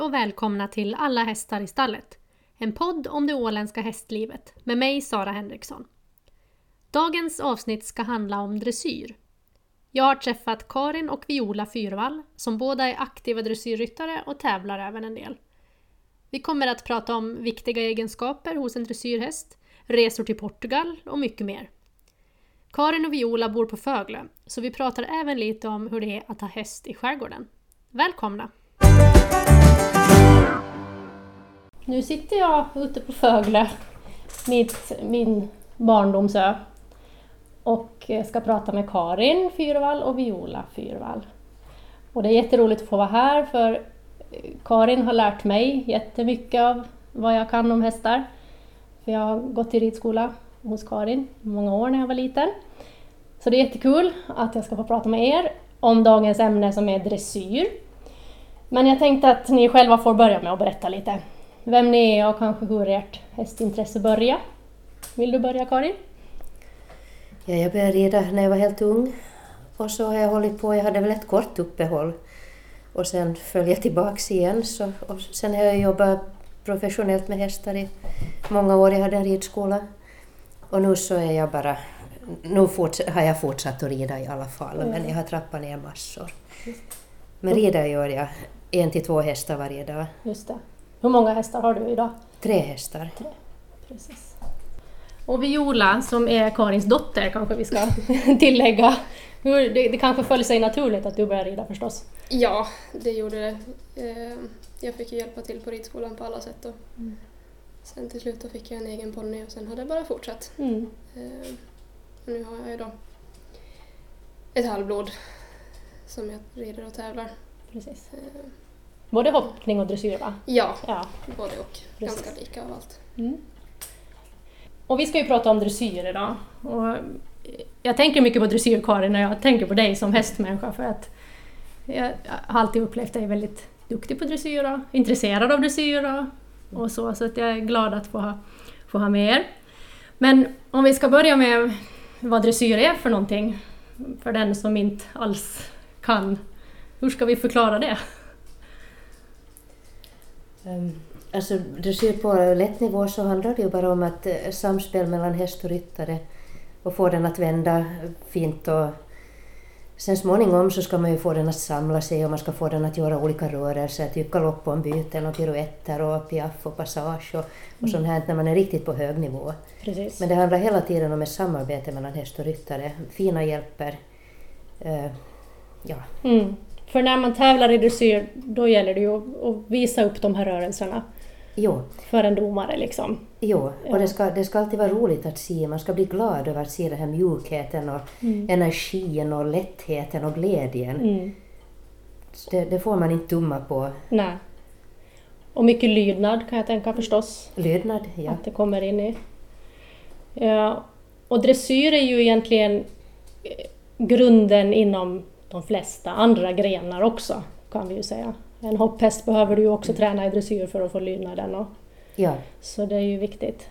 och välkomna till Alla hästar i stallet. En podd om det åländska hästlivet med mig Sara Henriksson. Dagens avsnitt ska handla om dressyr. Jag har träffat Karin och Viola Fyrvall som båda är aktiva dressyrryttare och tävlar även en del. Vi kommer att prata om viktiga egenskaper hos en dressyrhäst, resor till Portugal och mycket mer. Karin och Viola bor på Föglö, så vi pratar även lite om hur det är att ha häst i skärgården. Välkomna! Nu sitter jag ute på Föglö, mitt, min barndomsö, och ska prata med Karin Fyrvall och Viola Fyrvall. Och det är jätteroligt att få vara här för Karin har lärt mig jättemycket av vad jag kan om hästar. För jag har gått i ridskola hos Karin i många år när jag var liten. Så det är jättekul att jag ska få prata med er om dagens ämne som är dressyr. Men jag tänkte att ni själva får börja med att berätta lite vem ni är och kanske hur ert hästintresse började. Vill du börja Karin? Ja, jag började rida när jag var helt ung och så har jag hållit på, jag hade väl ett kort uppehåll och sen föll jag tillbaks igen. Så, och sen har jag jobbat professionellt med hästar i många år, jag hade en ridskola och nu så är jag bara nu har jag fortsatt att rida i alla fall, mm. men jag har trappat ner massor. Men rida gör jag en till två hästar varje dag. Just det. Hur många hästar har du idag? Tre hästar. Tre. Precis. Och Viola, som är Karins dotter kanske vi ska tillägga. Hur, det, det kanske föll sig naturligt att du började rida förstås? Ja, det gjorde det. Eh, jag fick ju hjälpa till på ridskolan på alla sätt. Och mm. Sen till slut fick jag en egen ponny och sen har det bara fortsatt. Mm. Eh, nu har jag ju då ett halvblod som jag rider och tävlar. Precis. Både hoppning och dressyr va? Ja, ja. både och. Precis. Ganska lika av allt. Mm. Och vi ska ju prata om dressyr idag. Och jag tänker mycket på dressyr Karin när jag tänker på dig som hästmänniska för att jag har alltid upplevt dig väldigt duktig på dressyr och intresserad av dressyr och, och så, så att jag är glad att få ha, få ha med er. Men om vi ska börja med vad dressyr är för någonting, för den som inte alls kan. Hur ska vi förklara det? Um, alltså dressyr på lätt nivå så handlar det ju bara om att uh, samspel mellan häst och ryttare och få den att vända fint och sen småningom så ska man ju få den att samla sig och man ska få den att göra olika rörelser, typ galoppombyten och piruetter och piaff och passage och, och mm. sånt här när man är riktigt på hög nivå. Precis. Men det handlar hela tiden om ett samarbete mellan häst och ryttare, fina hjälper. Uh, ja. Mm. För när man tävlar i dressyr, då gäller det ju att visa upp de här rörelserna. Jo. För en domare liksom. Jo, och det, ska, det ska alltid vara roligt att se, man ska bli glad över att se den här mjukheten och mm. energin och lättheten och glädjen. Mm. Det, det, får man inte tumma på. Nej. Och mycket lydnad kan jag tänka förstås. Lydnad, ja. Att det kommer in i. Ja, och dressyr är ju egentligen grunden inom de flesta andra grenar också, kan vi ju säga. En hopphäst behöver du ju också träna i dressyr för att få lydnaden. Och, ja. Så det är ju viktigt.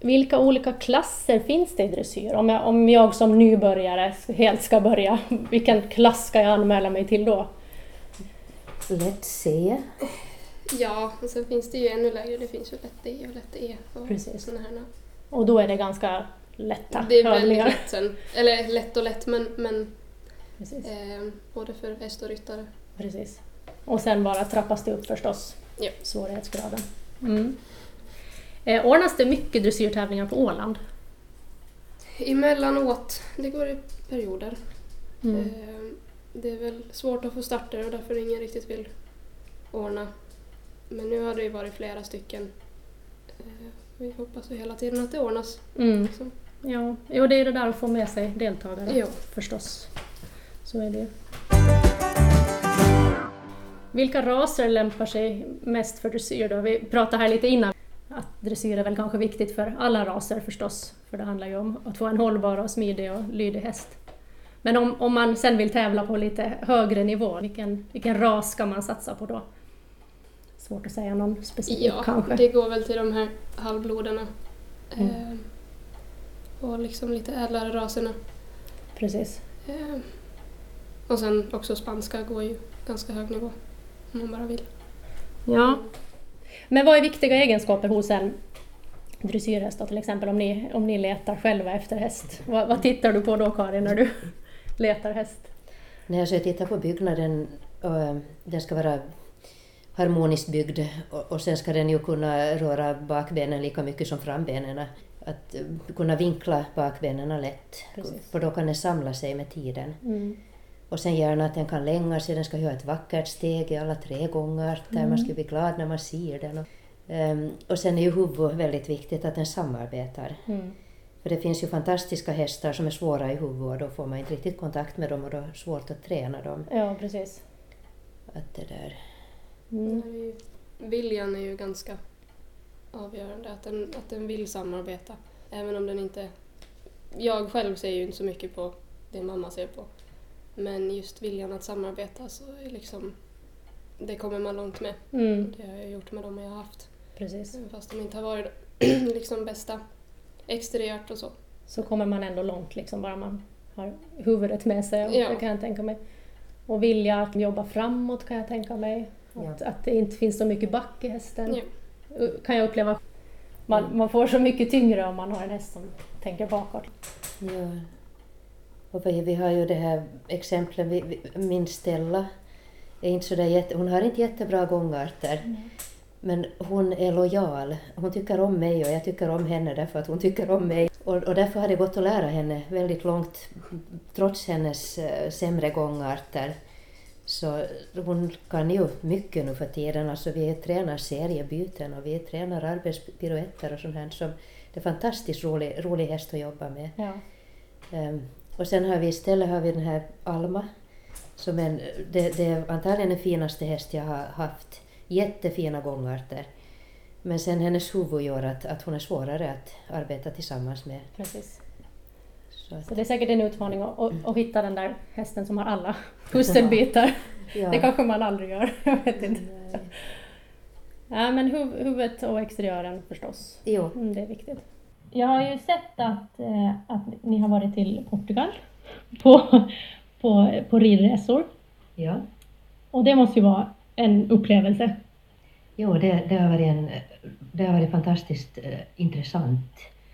Vilka olika klasser finns det i dressyr? Om jag, om jag som nybörjare helt ska börja, vilken klass ska jag anmäla mig till då? Lätt C. Ja, och sen finns det ju ännu lägre, det finns ju lätt D och lätt E. Och Precis. Såna här. Och då är det ganska lätta Det är väldigt lätt sen. Eller lätt och lätt men, men eh, både för häst och ryttare. Precis. Och sen bara trappas det upp förstås, ja. svårighetsgraden. Mm. Eh, ordnas det mycket dressyrtävlingar på Åland? Emellanåt, det går i perioder. Mm. Eh, det är väl svårt att få starter och därför ingen riktigt vill ordna. Men nu har det ju varit flera stycken. Eh, vi hoppas ju hela tiden att det ordnas. Mm. Ja, jo, det är det där att få med sig deltagare jo. förstås. Är det. Vilka raser lämpar sig mest för dressyr då? Vi pratade här lite innan att dressyr är väl kanske viktigt för alla raser förstås, för det handlar ju om att få en hållbar och smidig och lydig häst. Men om, om man sen vill tävla på lite högre nivå, vilken, vilken ras ska man satsa på då? Svårt att säga någon specifik ja, kanske. det går väl till de här halvblodarna. Mm. Eh, och liksom lite ädlare raserna. Precis. Eh, och sen också spanska går ju ganska hög nivå om man bara vill. Ja. Men vad är viktiga egenskaper hos en dressyrhäst då, till exempel om ni, om ni letar själva efter häst? Vad, vad tittar du på då Karin när du letar häst? När jag tittar på byggnaden, och eh, den ska vara harmoniskt byggd och, och sen ska den ju kunna röra bakbenen lika mycket som frambenen. Att eh, kunna vinkla bakbenen lätt, Precis. för då kan den samla sig med tiden. Mm. Och sen gärna att den kan länga sig, den ska ha ett vackert steg i alla tre gånger, där mm. man ska bli glad när man ser den. Och, um, och sen är ju huvudet väldigt viktigt, att den samarbetar. Mm. För det finns ju fantastiska hästar som är svåra i huvudet och då får man inte riktigt kontakt med dem och då är det svårt att träna dem. Ja, precis. Att det där... Mm. Viljan är ju ganska avgörande, att den, att den vill samarbeta. Även om den inte... Jag själv ser ju inte så mycket på det mamma ser på. Men just viljan att samarbeta så är liksom, det kommer man långt med. Mm. Det har jag gjort med dem jag har haft. Precis. Fast de inte har varit liksom bästa exteriört och så. Så kommer man ändå långt liksom, bara man har huvudet med sig. Ja. Det kan jag tänka mig. Och vilja att jobba framåt kan jag tänka mig. Att, ja. att det inte finns så mycket back i hästen. Ja. Kan jag uppleva. Man, man får så mycket tyngre om man har en häst som tänker bakåt. Ja. Och vi, vi har ju det här exemplet, vi, vi, min Stella är inte så jätte, hon har inte jättebra gångarter. Men hon är lojal. Hon tycker om mig och jag tycker om henne därför att hon tycker om mig. Och, och därför har det gått att lära henne väldigt långt trots hennes äh, sämre gångarter. Så hon kan ju mycket nu för tiden. Alltså vi tränar seriebyten och vi tränar arbetspiruetter och sånt här. Så det är fantastiskt rolig, rolig häst att jobba med. Ja. Um, och sen har vi istället har vi den här Alma. Som en, det, det är antagligen den finaste häst jag har haft. Jättefina gångarter. Men sen hennes huvud gör att, att hon är svårare att arbeta tillsammans med. Precis. Så, att, så det är säkert en utmaning att, att, att, hitta den där hästen som har alla pusselbitar. Ja. Det kanske man aldrig gör, jag vet inte. Nej. Ja, men huv, huvudet och exteriören förstås. Jo. Mm, det är viktigt. Jag har ju sett att, eh, att ni har varit till Portugal på, på, på ridresor. Ja. Och det måste ju vara en upplevelse. Jo, det, det, har, varit en, det har varit fantastiskt eh, intressant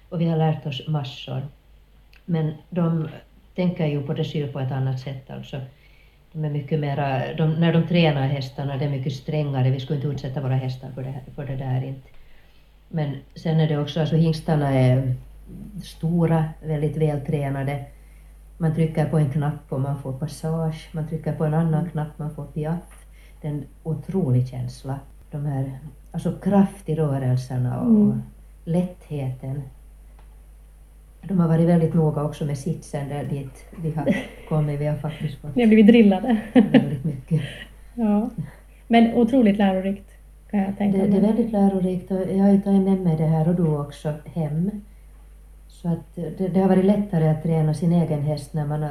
och vi har lärt oss massor. Men de tänker ju på dressyr på ett annat sätt alltså. De är mycket mera, de, när de tränar hästarna, det är mycket strängare, vi skulle inte utsätta våra hästar för det, för det där inte. Men sen är det också, alltså hingstarna är stora, väldigt vältränade. Man trycker på en knapp och man får passage, man trycker på en annan knapp, man får piaff. Det är en otrolig känsla. De här alltså kraft i rörelserna och mm. lättheten. De har varit väldigt noga också med sitsen där dit vi har kommit. Vi har faktiskt fått... Ni har blivit drillade. väldigt mycket. Ja. Men otroligt lärorikt kan jag tänka det, det är väldigt lärorikt och jag har ju tagit med mig det här och du också hem. Så att det, det, har varit lättare att träna sin egen häst när man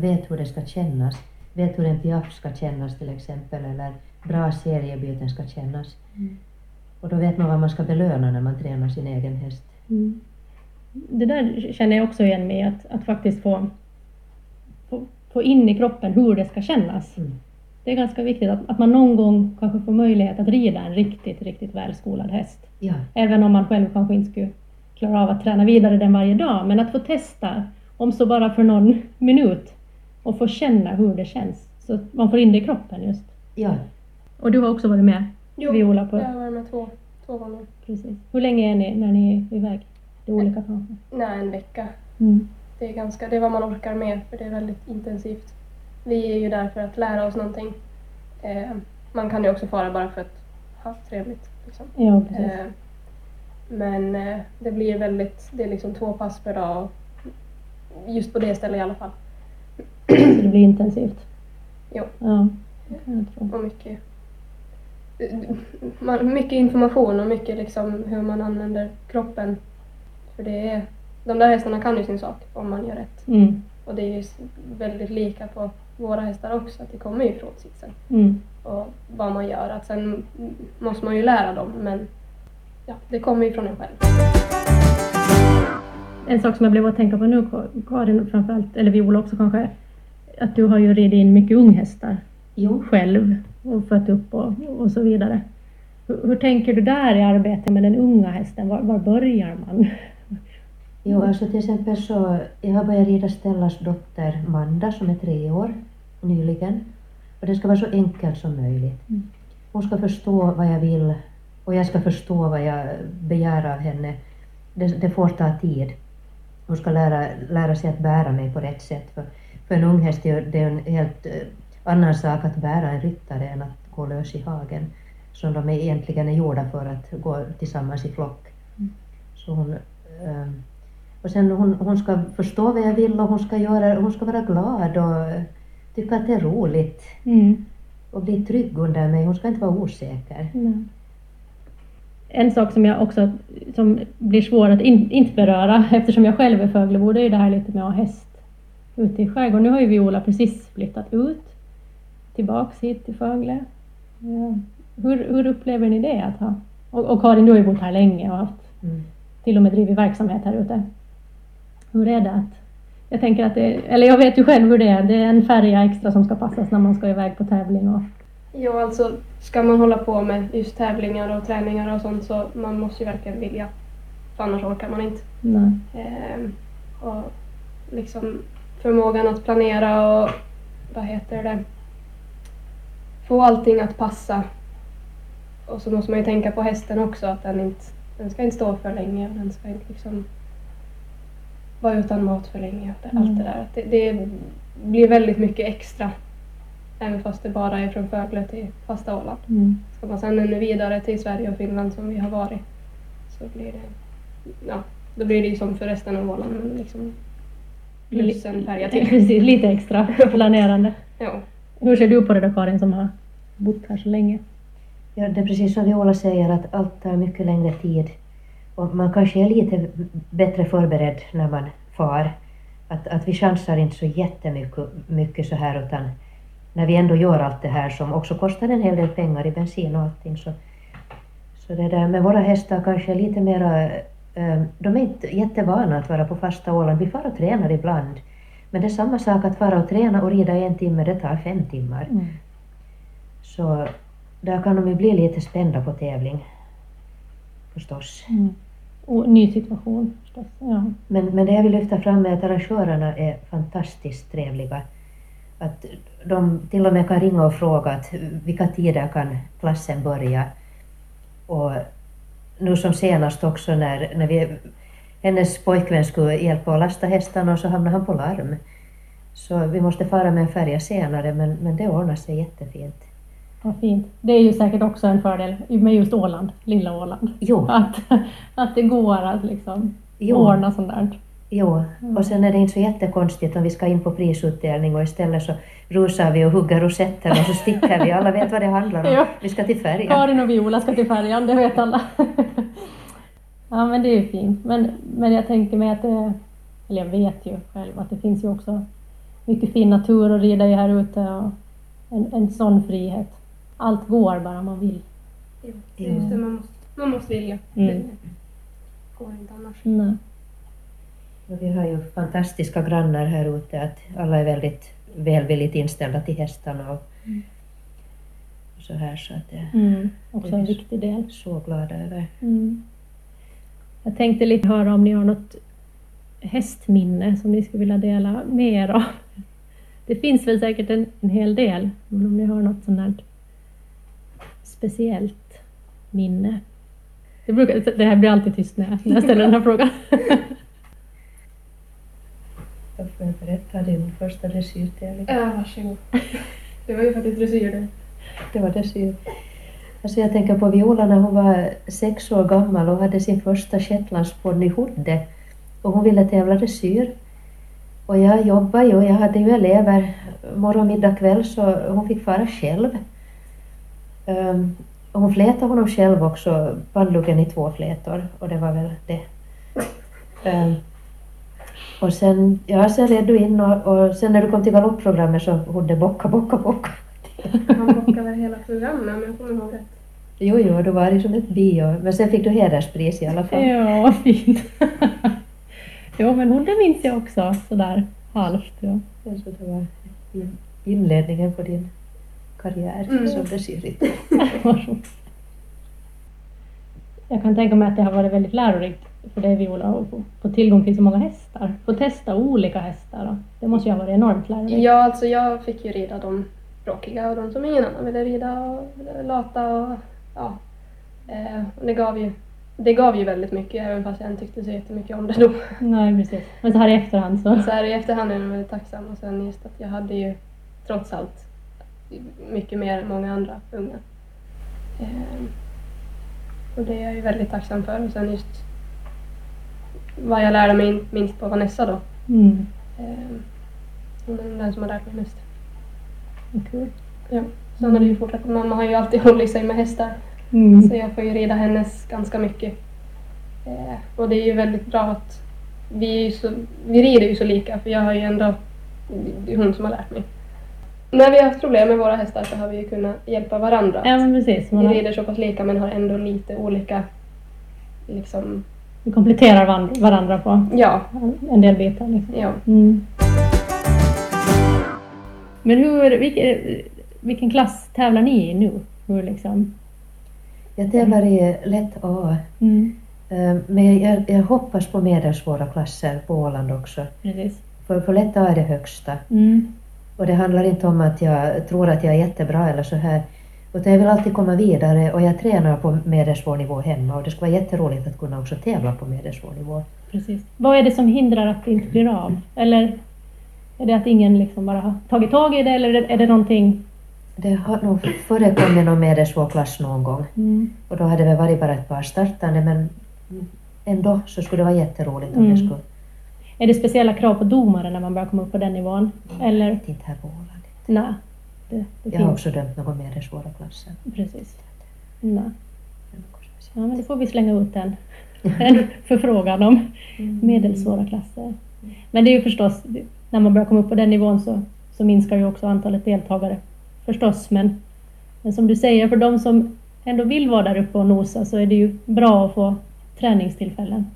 vet hur det ska kännas. Vet hur en piaff ska kännas till exempel eller bra seriebyten ska kännas. Mm. Och då vet man vad man ska belöna när man tränar sin egen häst. Mm. Det där känner jag också igen med att, att faktiskt få, få, få in i kroppen hur det ska kännas. Mm det är ganska viktigt att, att man någon gång kanske får möjlighet att rida en riktigt, riktigt välskolad häst. Ja. Även om man själv kanske inte skulle klara av att träna vidare den varje dag, men att få testa, om så bara för någon minut, och få känna hur det känns. Så att man får in det i kroppen just. Ja. Och du har också varit med, jo, Viola? På... jag har varit med två, två gånger. Precis. Hur länge är ni när ni är iväg? Det är olika kanske? Nej, en vecka. Mm. Det är ganska, det är vad man orkar med, för det är väldigt intensivt vi är ju där för att lära oss någonting. Eh, man kan ju också fara bara för att ha trevligt. Liksom. Ja, precis. Eh, men eh, det blir väldigt, det är liksom två pass per dag. Just på det stället i alla fall. Så det blir intensivt? Jo. Ja, och mycket, mycket information och mycket liksom hur man använder kroppen. För det är, de där hästarna kan ju sin sak om man gör rätt. Mm. Och det är ju väldigt lika på våra hästar också, att det kommer ju från sitsen. Mm. Och vad man gör. Att sen måste man ju lära dem, men ja, det kommer ju från en själv. En sak som jag blev att tänka på nu, Karin framförallt, eller Viola också kanske, att du har ju ridit in mycket unghästar jo. själv och fött upp och, och så vidare. Hur, hur, tänker du där i arbetet med den unga hästen? Var, var börjar man? Jo, alltså till exempel så, jag har börjat rida Stellas dotter Manda som är tre år nyligen. Och det ska vara så enkelt som möjligt. Mm. Hon ska förstå vad jag vill och jag ska förstå vad jag begär av henne. Det, det får ta tid. Hon ska lära, lära sig att bära mig på rätt sätt. För, för en ung häst är det en helt uh, annan sak att bära en ryttare än att gå lös i hagen. Som de egentligen är gjorda för att gå tillsammans i flock. Mm. Så hon, um, och sen hon, hon ska förstå vad jag vill och hon ska, göra, hon ska vara glad och tycka att det är roligt. Mm. Och bli trygg under mig, hon ska inte vara osäker. Mm. En sak som jag också som blir svår att in, inte beröra eftersom jag själv är Föglebo, det är det här lite med att ha häst ute i skärgården. Nu har ju Viola precis flyttat ut tillbaks hit till Fögle. Ja. Hur, hur upplever ni det? Att ha, och, och Karin, du har ju bott här länge och haft mm. till och med drivit verksamhet här ute. Hur är det att jag tänker att det, eller jag vet ju själv hur det är, det är en färja extra som ska passas när man ska iväg på tävling. Och... Ja, alltså ska man hålla på med just tävlingar och träningar och sånt så man måste ju verkligen vilja. För annars orkar man inte. Nej. Ehm, och liksom förmågan att planera och vad heter det, få allting att passa. Och så måste man ju tänka på hästen också, att den, inte, den ska inte stå för länge och den ska inte liksom vara utan mat för länge. Mm. Allt det där. Det, det, blir väldigt mycket extra. Även fast det bara är från Fögle till fasta Åland. Mm. Ska man sen ännu vidare till Sverige och Finland som vi har varit så blir det, ja, då blir det ju som för resten av Åland. Men liksom plus en färja till. Precis, lite extra planerande. ja. Hur ser du på det då Karin som har bott här så länge? Ja, det är precis som Viola säger att allt tar mycket längre tid och man kanske är lite bättre förberedd när man far. Att, att vi chansar inte så jättemycket mycket så här utan när vi ändå gör allt det här som också kostar en hel del pengar i bensin och allting så, så det där med våra hästar kanske är lite mera, äh, de är inte jättevana att vara på fasta Åland. Vi far och tränar ibland men det är samma sak att fara och träna och rida en timme, det tar fem timmar. Mm. Så där kan de ju bli lite spända på tävling förstås. Mm. Och ny situation förstås. Ja. Men, men det jag vill lyfta fram är att arrangörerna är fantastiskt trevliga. Att de till och med kan ringa och fråga att vilka tider kan klassen börja. Och nu som senast också när, när vi, hennes pojkvän skulle hjälpa att lasta hästarna och så hamnade han på larm. Så vi måste fara med en färja senare men, men det ordnar sig jättefint. Vad fint. Det är ju säkert också en fördel med just Åland, lilla Åland. Jo. Att, att det går att liksom jo. ordna sånt där. Jo, och sen är det inte så jättekonstigt om vi ska in på prisutdelning och istället så rusar vi och hugger rosetten och så sticker vi. Alla vet vad det handlar om. Vi ska till färjan. Karin och Viola ska till färjan, det vet alla. ja men det är ju fint. Men, men jag tänker mig att det, eller jag vet ju själv att det finns ju också mycket fin natur att rida i här ute och en, en sån frihet allt går bara man vill. Jo, det är just det, man måste, man måste vilja. Mm. Det går inte annars. Nej. Vi har ju fantastiska grannar här ute, att alla är väldigt välvilligt inställda till hästarna och, mm. så här så att det, mm, också en viktig del. Så glada över. Mm. Jag tänkte lite höra om ni har något hästminne som ni skulle vilja dela med er av. Det finns väl säkert en, en hel del, men om ni har något sånt här speciellt minne? Det, brukar, det här blir alltid tyst när jag ställer den här frågan. Jag får berätta din första dressyrtävling. Ja, varsågod. Det var ju faktiskt dressyr det. Det var dressyr. Alltså jag tänker på Viola när hon var sex år gammal och hade sin första shetlandsponny Hudde och hon ville tävla dressyr. Och jag jobbade ju och jag hade ju elever morgon, middag, kväll så hon fick fara själv. Um, hon flätade honom själv också, pannluggen i två flätor och det var väl det. Um, och sen, ja, sen red du in och, och sen när du kom till galoppprogrammet så hon bocka, bocka, bocka. Han bockade väl hela programmet om jag kommer ihåg rätt. Jo, jo, du var det som ett bio, men sen fick du hederspris i alla fall. Ja, vad fint. jo, men hon det minns jag också sådär halvt. Ja. Så det var inledningen på din karriär mm. som dressyrryttare. jag kan tänka mig att det har varit väldigt lärorikt för dig Viola att få, få tillgång till så många hästar. Få testa olika hästar. Det måste ju ha varit enormt lärorikt. Ja, alltså jag fick ju rida de bråkiga och de som ingen annan ville rida och lata och ja. Eh, och det gav ju det gav ju väldigt mycket även fast jag inte tyckte så jättemycket om det då. Nej, precis. Men så här i efterhand så... Så här i efterhand är jag väldigt tacksam och sen just att jag hade ju trots allt mycket mer än många andra unga. Eh, och det är jag ju väldigt tacksam för och sen just vad jag lärde mig minst på Vanessa då. Mm. Eh, hon är den som har lärt mig mest. Kul. Ja. Sen har det ju fortsatt, mamma har ju alltid hållit sig med hästar Mm. så jag får ju rida hennes ganska mycket. Eh, och det är ju väldigt bra att vi, så, vi rider ju så lika för jag har ju ändå, det är hon som har lärt mig. När vi har haft problem med våra hästar så har vi ju kunnat hjälpa varandra. Ja, men precis. Man Vi har, rider så pass lika men har ändå lite olika, liksom, vi kompletterar varandra, varandra på ja, en del bitar. Liksom. ja. Mm. Men hur, vilken, vilken klass tävlar ni i nu? Hur liksom? Jag tävlar i lätt A, Mm. eh, men jag, jag hoppas på medelsvåra klasser på Åland också. Precis. För, för lätt A är det högsta. Mm. Och det handlar inte om att jag tror att jag är jättebra eller så här. Utan jag vill alltid komma vidare och jag tränar på medelsvår nivå hemma och det skulle vara jätteroligt att kunna också tävla på medelsvår nivå. Precis. Vad är det som hindrar att det inte blir av? Eller är det att ingen liksom bara har tagit tag i det eller är det, är det någonting? Det har nog förekommit någon medelsvår klass någon gång Mm. och då hade det väl varit bara ett par startande men ändå så skulle det vara jätteroligt om Mm. det skulle... Är det speciella krav på domare när man börjar komma upp på den nivån? Eller? Vet inte här på Åland. Nej. Det, det Jag har också dömt några medelsvåra klasser. Precis. Nej. Ja, men då får vi slänga ut en, en förfrågan om medelsvåra klasser. Men det är ju förstås, när man börjar komma upp på den nivån så, så minskar ju också antalet deltagare förstås. Men, men som du säger, för de som ändå vill vara där uppe och nosa så är det ju bra att få träningstillfällen.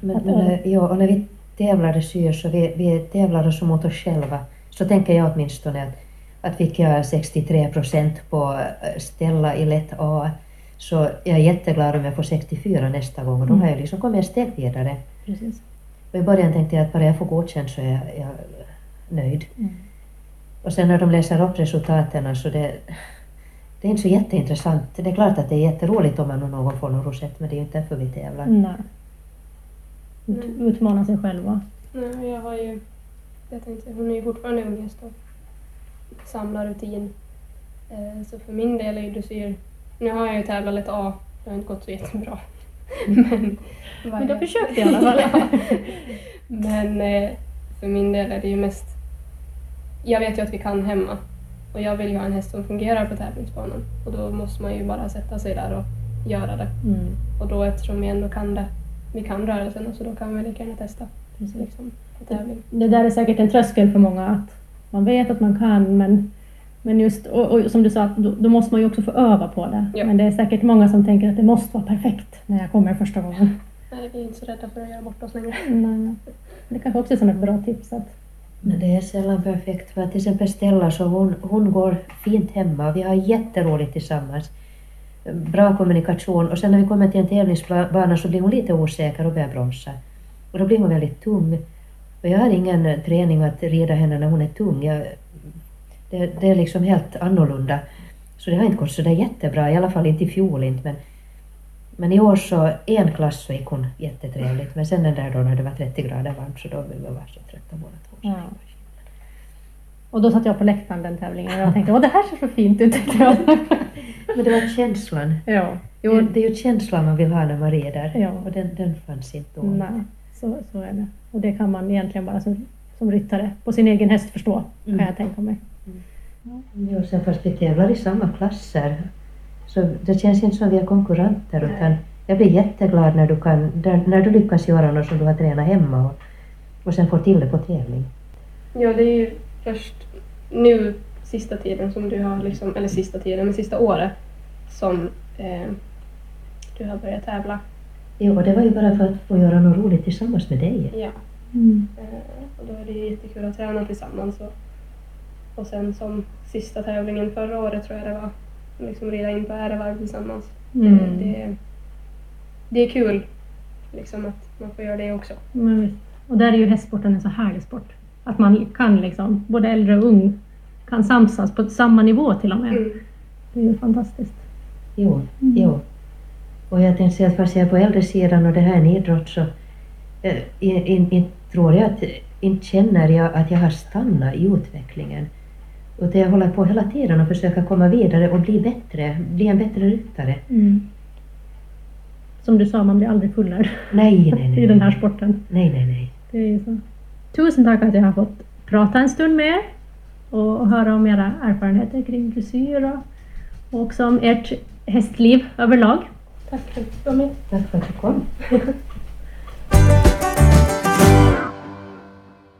Men, Att, men, ja, och när vi tävlar i syr så vi, vi tävlar så mot oss själva. Så tänker jag åtminstone att, att fick jag 63 procent på eh, ställa i lätt A så jag är jätteglad om jag får 64 nästa gång och då har jag liksom kommit ett steg vidare. Precis. Och I början tänkte jag att bara jag får godkänt så är jag, jag nöjd. Mm. Och sen när de läser upp resultaten så det, det är inte så jätteintressant. Det är klart att det är jätteroligt om man och någon får någon rosett men det är ju inte därför vi tävlar. Nej. Ut, utmana sig själva. Nej, jag har ju, jag tänkte, hon är ju fortfarande ungest och samlar rutin. Eh, så för min del är ju dressyr, nu har jag ju tävlat lite A, det har inte gått så jättebra. Men, vad Men du är- försökte i alla fall. Men eh, för min del är det ju mest, jag vet ju att vi kan hemma och jag vill ju ha en häst som fungerar på tävlingsbanan och då måste man ju bara sätta sig där och göra det. Mm. Och då eftersom vi ändå kan det, vi kan rörelsen så då kan vi lika gärna testa Precis. liksom, tävling. Det där är säkert en tröskel för många att man vet att man kan men, men just, och, och som du sa, att då, då måste man ju också få öva på det. Ja. Men det är säkert många som tänker att det måste vara perfekt när jag kommer första gången. Nej, vi är inte så rädda för att göra bort oss längre. Nej. Det kanske också är som ett bra tips. Att, Men det är sällan perfekt för att till exempel Stella så hon, hon går fint hemma och vi har jätteroligt tillsammans. Bra kommunikation och sen när vi kommer till en tävlingsbana så blir hon lite osäker och börjar bromsa. Och då blir hon väldigt tung. Och jag har ingen träning att rida henne när hon är tung. Jag, det, det är liksom helt annorlunda. Så det har inte gått så där jättebra, i alla fall inte i fjol inte. Men, men i år så, en klass så gick hon jättetrevligt. Men sen den där då när det var 30 grader varmt så då blev vi vara så trötta båda två. Ja. och då satt jag på läktaren den tävlingen och jag tänkte åh det här ser så fint ut. Men det var känslan. ja. Jo, det är ju känslan man vill ha när man rider. Ja. Och den, den fanns inte då. Nej, så, så är det. Och det kan man egentligen bara som, som ryttare på sin egen häst förstå, kan Mm. jag tänka mig. Jo, sen fast vi tävlar i samma klasser så det känns inte som vi är konkurrenter utan jag blir jätteglad när du, kan, när du lyckas göra något som du har tränat hemma och, och sen får till det på tävling. Ja, det är ju först nu sista tiden som du har, liksom, eller sista tiden, men sista året som eh, du har börjat tävla. Jo, och det var ju bara för att få göra något roligt tillsammans med dig. Ja. Mm. Eh, och då är det ju jättekul att träna tillsammans. Och, och sen som sista tävlingen förra året tror jag det var, liksom rida in på ärevarv tillsammans. Mm. Det, det är kul liksom att man får göra det också. Men visst. Och där är ju hästsporten en så härlig sport. Att man kan liksom, både äldre och ung, kan samsas på samma nivå till och med. Mm. Det är ju fantastiskt. Jo, jo. Och jag tänkte säga att fast jag är på äldre sidan och det här är en idrott så eh, in, in, in, tror jag att inte känner jag att jag har stannat i utvecklingen. Utan jag håller på hela tiden och försöker komma vidare och bli bättre, bli en bättre ryttare. Mm. Som du sa, man blir aldrig fullärd Nej, nej, nej. i den här sporten. Nej, nej, nej. Det är så. Tusen tack att jag har fått prata en stund med er och höra om era erfarenheter kring dressyr och, också om ert hästliv överlag. Tack för att du var med. Tack för att du kom.